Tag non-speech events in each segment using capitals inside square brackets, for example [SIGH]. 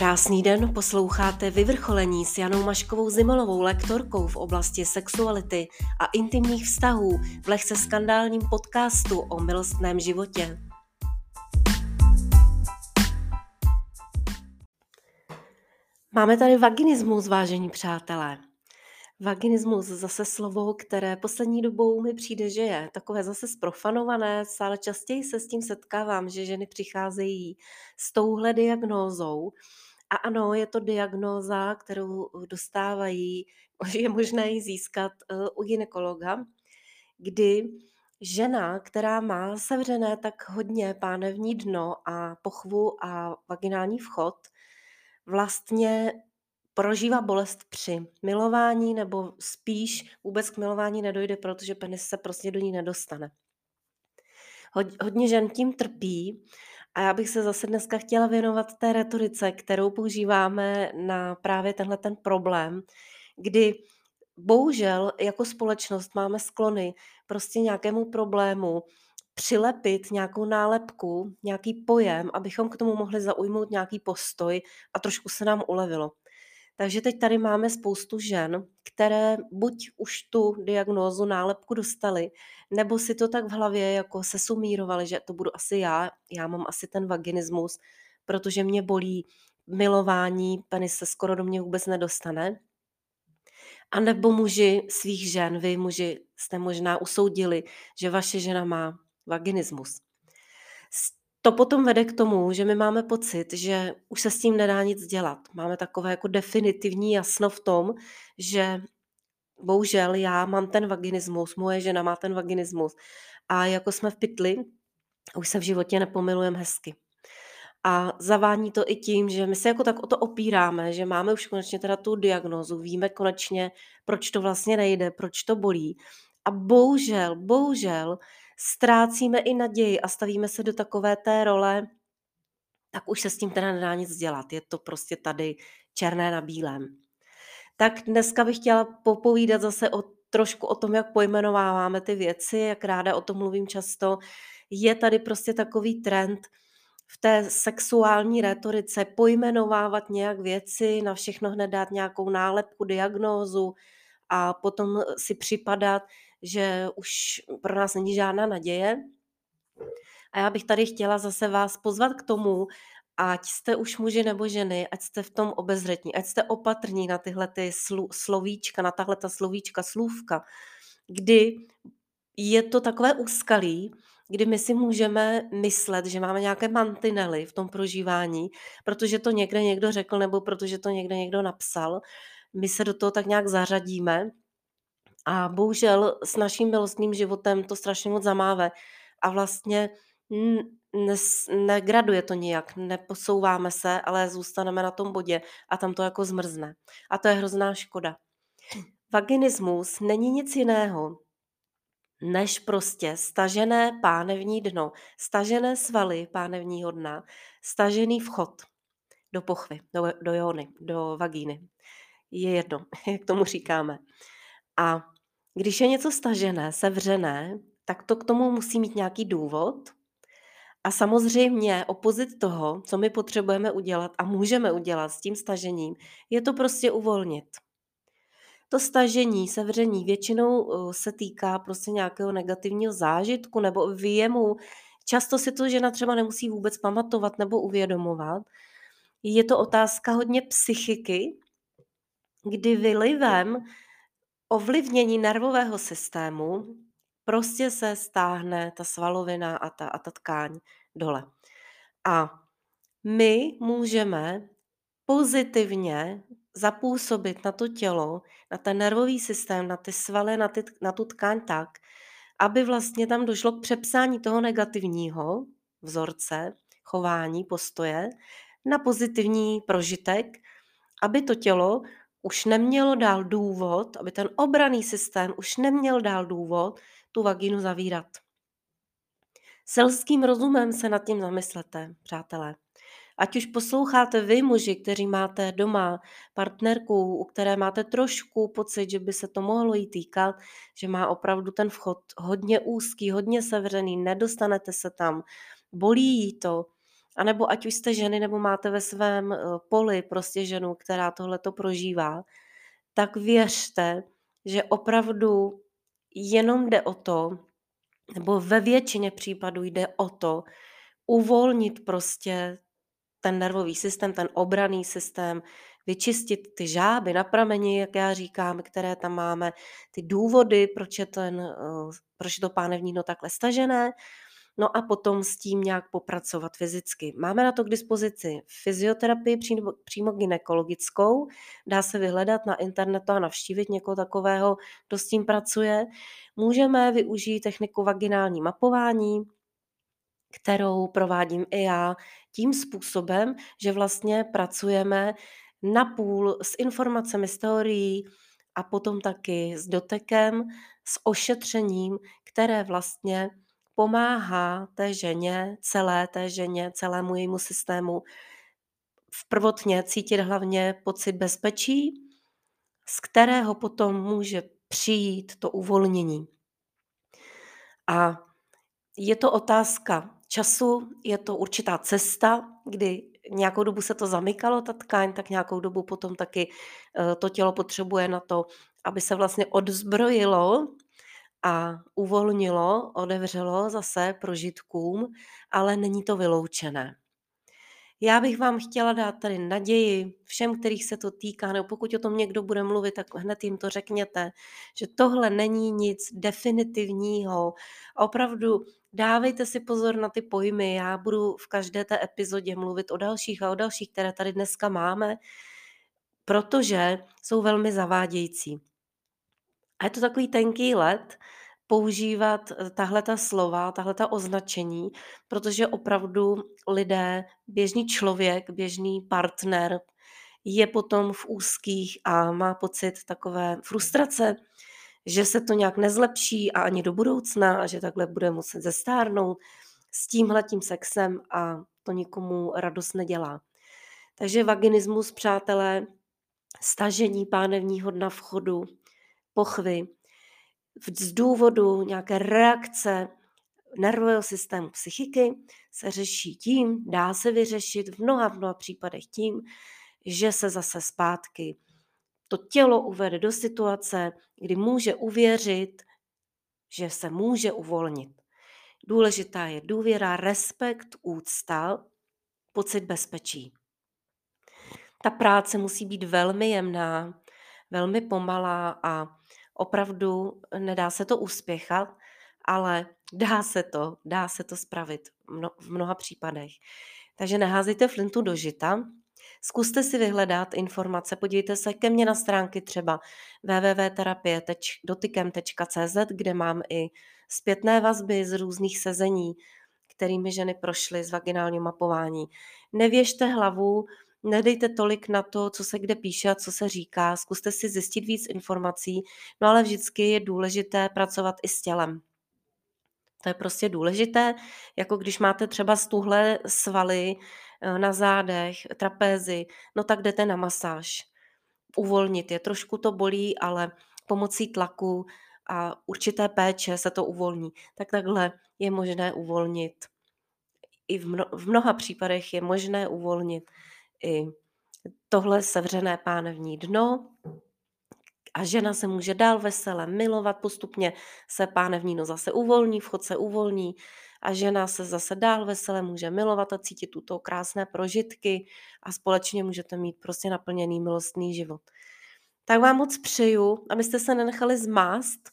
Krásný den, posloucháte Vyvrcholení s Janou Maškovou Zimolovou, lektorkou v oblasti sexuality a intimních vztahů v lehce skandálním podcastu o milostném životě. Máme tady vaginismus, vážení přátelé. Vaginismus zase slovo, které poslední dobou mi přijde, že je takové zase sprofanované, ale častěji se s tím setkávám, že ženy přicházejí s touhle diagnózou. A ano, je to diagnóza, kterou dostávají, [LAUGHS] je možné ji získat eh, u ginekologa, kdy žena, která má sevřené tak hodně pánevní dno a pochvu a vaginální vchod, vlastně prožívá bolest při milování, nebo spíš vůbec k milování nedojde, protože penis se prostě do ní nedostane. Hodně žen tím trpí a já bych se zase dneska chtěla věnovat té retorice, kterou používáme na právě tenhle ten problém, kdy bohužel jako společnost máme sklony prostě nějakému problému přilepit nějakou nálepku, nějaký pojem, abychom k tomu mohli zaujmout nějaký postoj a trošku se nám ulevilo. Takže teď tady máme spoustu žen, které buď už tu diagnózu, nálepku dostali, nebo si to tak v hlavě jako se sumírovali, že to budu asi já, já mám asi ten vaginismus, protože mě bolí milování, penis se skoro do mě vůbec nedostane. A nebo muži svých žen, vy muži jste možná usoudili, že vaše žena má vaginismus. To potom vede k tomu, že my máme pocit, že už se s tím nedá nic dělat. Máme takové jako definitivní jasno v tom, že bohužel já mám ten vaginismus, moje žena má ten vaginismus a jako jsme v pytli, už se v životě nepomilujeme hezky. A zavání to i tím, že my se jako tak o to opíráme, že máme už konečně teda tu diagnozu, víme konečně, proč to vlastně nejde, proč to bolí. A bohužel, bohužel, ztrácíme i naději a stavíme se do takové té role, tak už se s tím teda nedá nic dělat. Je to prostě tady černé na bílém. Tak dneska bych chtěla popovídat zase o trošku o tom, jak pojmenováváme ty věci, jak ráda o tom mluvím často. Je tady prostě takový trend v té sexuální retorice pojmenovávat nějak věci, na všechno hned dát nějakou nálepku, diagnózu a potom si připadat, že už pro nás není žádná naděje. A já bych tady chtěla zase vás pozvat k tomu, ať jste už muži nebo ženy, ať jste v tom obezřetní, ať jste opatrní na tyhle ty slu, slovíčka, na tahle ta slovíčka, slůvka, kdy je to takové úskalí, kdy my si můžeme myslet, že máme nějaké mantinely v tom prožívání, protože to někde někdo řekl nebo protože to někde někdo napsal. My se do toho tak nějak zařadíme a bohužel s naším milostným životem to strašně moc zamáve a vlastně nes, negraduje to nijak, neposouváme se, ale zůstaneme na tom bodě a tam to jako zmrzne. A to je hrozná škoda. Vaginismus není nic jiného, než prostě stažené pánevní dno, stažené svaly pánevního dna, stažený vchod do pochvy, do, do jóny, do vagíny. Je jedno, [LAUGHS] jak tomu říkáme. A když je něco stažené, sevřené, tak to k tomu musí mít nějaký důvod. A samozřejmě opozit toho, co my potřebujeme udělat a můžeme udělat s tím stažením, je to prostě uvolnit. To stažení, sevření většinou uh, se týká prostě nějakého negativního zážitku nebo výjemu. Často si to žena třeba nemusí vůbec pamatovat nebo uvědomovat. Je to otázka hodně psychiky, kdy vylivem ovlivnění nervového systému prostě se stáhne ta svalovina a ta, a ta tkáň dole. A my můžeme pozitivně zapůsobit na to tělo, na ten nervový systém, na ty svaly, na, ty, na tu tkáň tak, aby vlastně tam došlo k přepsání toho negativního vzorce, chování, postoje na pozitivní prožitek, aby to tělo už nemělo dál důvod, aby ten obraný systém už neměl dál důvod tu vagínu zavírat. Selským rozumem se nad tím zamyslete, přátelé. Ať už posloucháte vy, muži, kteří máte doma partnerku, u které máte trošku pocit, že by se to mohlo jí týkat, že má opravdu ten vchod hodně úzký, hodně sevřený, nedostanete se tam, bolí jí to, A nebo ať už jste ženy, nebo máte ve svém eh, poli prostě ženu, která tohle to prožívá, tak věřte, že opravdu jenom jde o to, nebo ve většině případů jde o to, uvolnit prostě ten nervový systém, ten obraný systém, vyčistit ty žáby na prameni, jak já říkám, které tam máme, ty důvody, proč je, ten, eh, proč je to pánevníno takhle stažené, no a potom s tím nějak popracovat fyzicky. Máme na to k dispozici fyzioterapii přímo, přímo ginekologickou, dá se vyhledat na internetu a navštívit někoho takového, kdo s tím pracuje. Můžeme využít techniku vaginální mapování, kterou provádím i já tím způsobem, že vlastně pracujeme napůl s informacemi z teorií a potom taky s dotekem, s ošetřením, které vlastně pomáhá té ženě, celé té ženě, celému jejímu systému v prvotně cítit hlavně pocit bezpečí, z kterého potom může přijít to uvolnění. A je to otázka času, je to určitá cesta, kdy nějakou dobu se to zamykalo, ta tkáň, tak nějakou dobu potom taky eh, to tělo potřebuje na to, aby se vlastně odzbrojilo a uvolnilo, odevřelo zase prožitkům, ale není to vyloučené. Já bych vám chtěla dát tady naději všem, kterých se to týká, nebo pokud o tom někdo bude mluvit, tak hned jim to řekněte, že tohle není nic definitivního. Opravdu dávejte si pozor na ty pojmy. Já budu v každé té epizodě mluvit o dalších a o dalších, které tady dneska máme, protože jsou velmi zavádějící. A je to takový tenký let, používat eh, tahle ta slova, tahle ta označení, protože opravdu lidé, běžný člověk, běžný partner je potom v úzkých a má pocit takové frustrace, že se to nějak nezlepší a ani do budoucna a že takhle bude muset zestárnout s tímhletím sexem a to nikomu radost nedělá. Takže vaginismus, přátelé, stažení pánevního dna vchodu, pochvy, z důvodu nějaké reakce nervového systému psychiky se řeší tím, dá se vyřešit v mnoha, v mnoha případech tím, že se zase zpátky to tělo uvede do situace, kdy může uvěřit, že se může uvolnit. Důležitá je důvěra, respekt, úcta, pocit bezpečí. Ta práce musí být velmi jemná, velmi pomalá a opravdu nedá se to uspěchat, ale [LAUGHS] dá se to, dá se to spravit v mnoha případech. Takže neházejte flintu do žita, Zkuste si vyhledat informace, podívejte se ke mně na stránky třeba www.terapie.dotykem.cz, kde mám i zpětné vazby z různých sezení, kterými ženy prošly z vaginálního mapování. Nevěžte hlavu, nedejte tolik na to, co se kde píše a co se říká, zkuste si zjistit víc informací, no ale vždycky je důležité pracovat i s tělem. To je prostě důležité, jako když máte třeba stuhle svaly eh, na zádech, trapézy, no tak jdete na masáž. Uvolnit je. Trošku to bolí, ale pomocí tlaku a určité péče se to uvolní. Tak takhle je možné uvolnit. I v, mno, v mnoha případech je možné uvolnit i tohle sevřené pánevní dno, a žena se může dál vesele milovat, postupně se pánevníno zase uvolní, vchod se uvolní a žena se zase dál vesele může milovat a cítit tuto krásné prožitky a společně můžete mít prostě naplněný milostný život. Tak vám moc přeju, abyste se nenechali zmást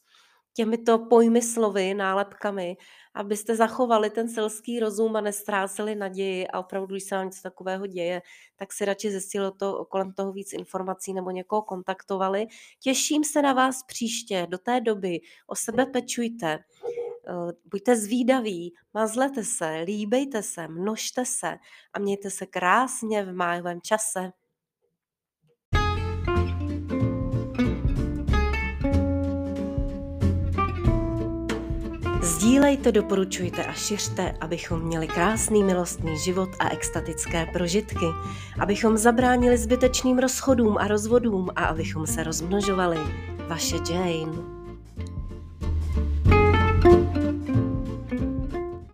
těmito pojmy slovy, nálepkami, abyste zachovali ten selský rozum a nestráceli naději a opravdu, když se vám něco takového děje, tak si radši zjistili to, kolem toho víc informací nebo někoho kontaktovali. Těším se na vás příště. Do té doby o sebe pečujte, eh, buďte zvídaví, mazlete se, líbejte se, množte se a mějte se krásně v májovém čase. Sdílejte, doporučujte a šiřte, abychom měli krásný milostný život a extatické prožitky, abychom zabránili zbytečným rozchodům a rozvodům a abychom se rozmnožovali. Vaše Jane.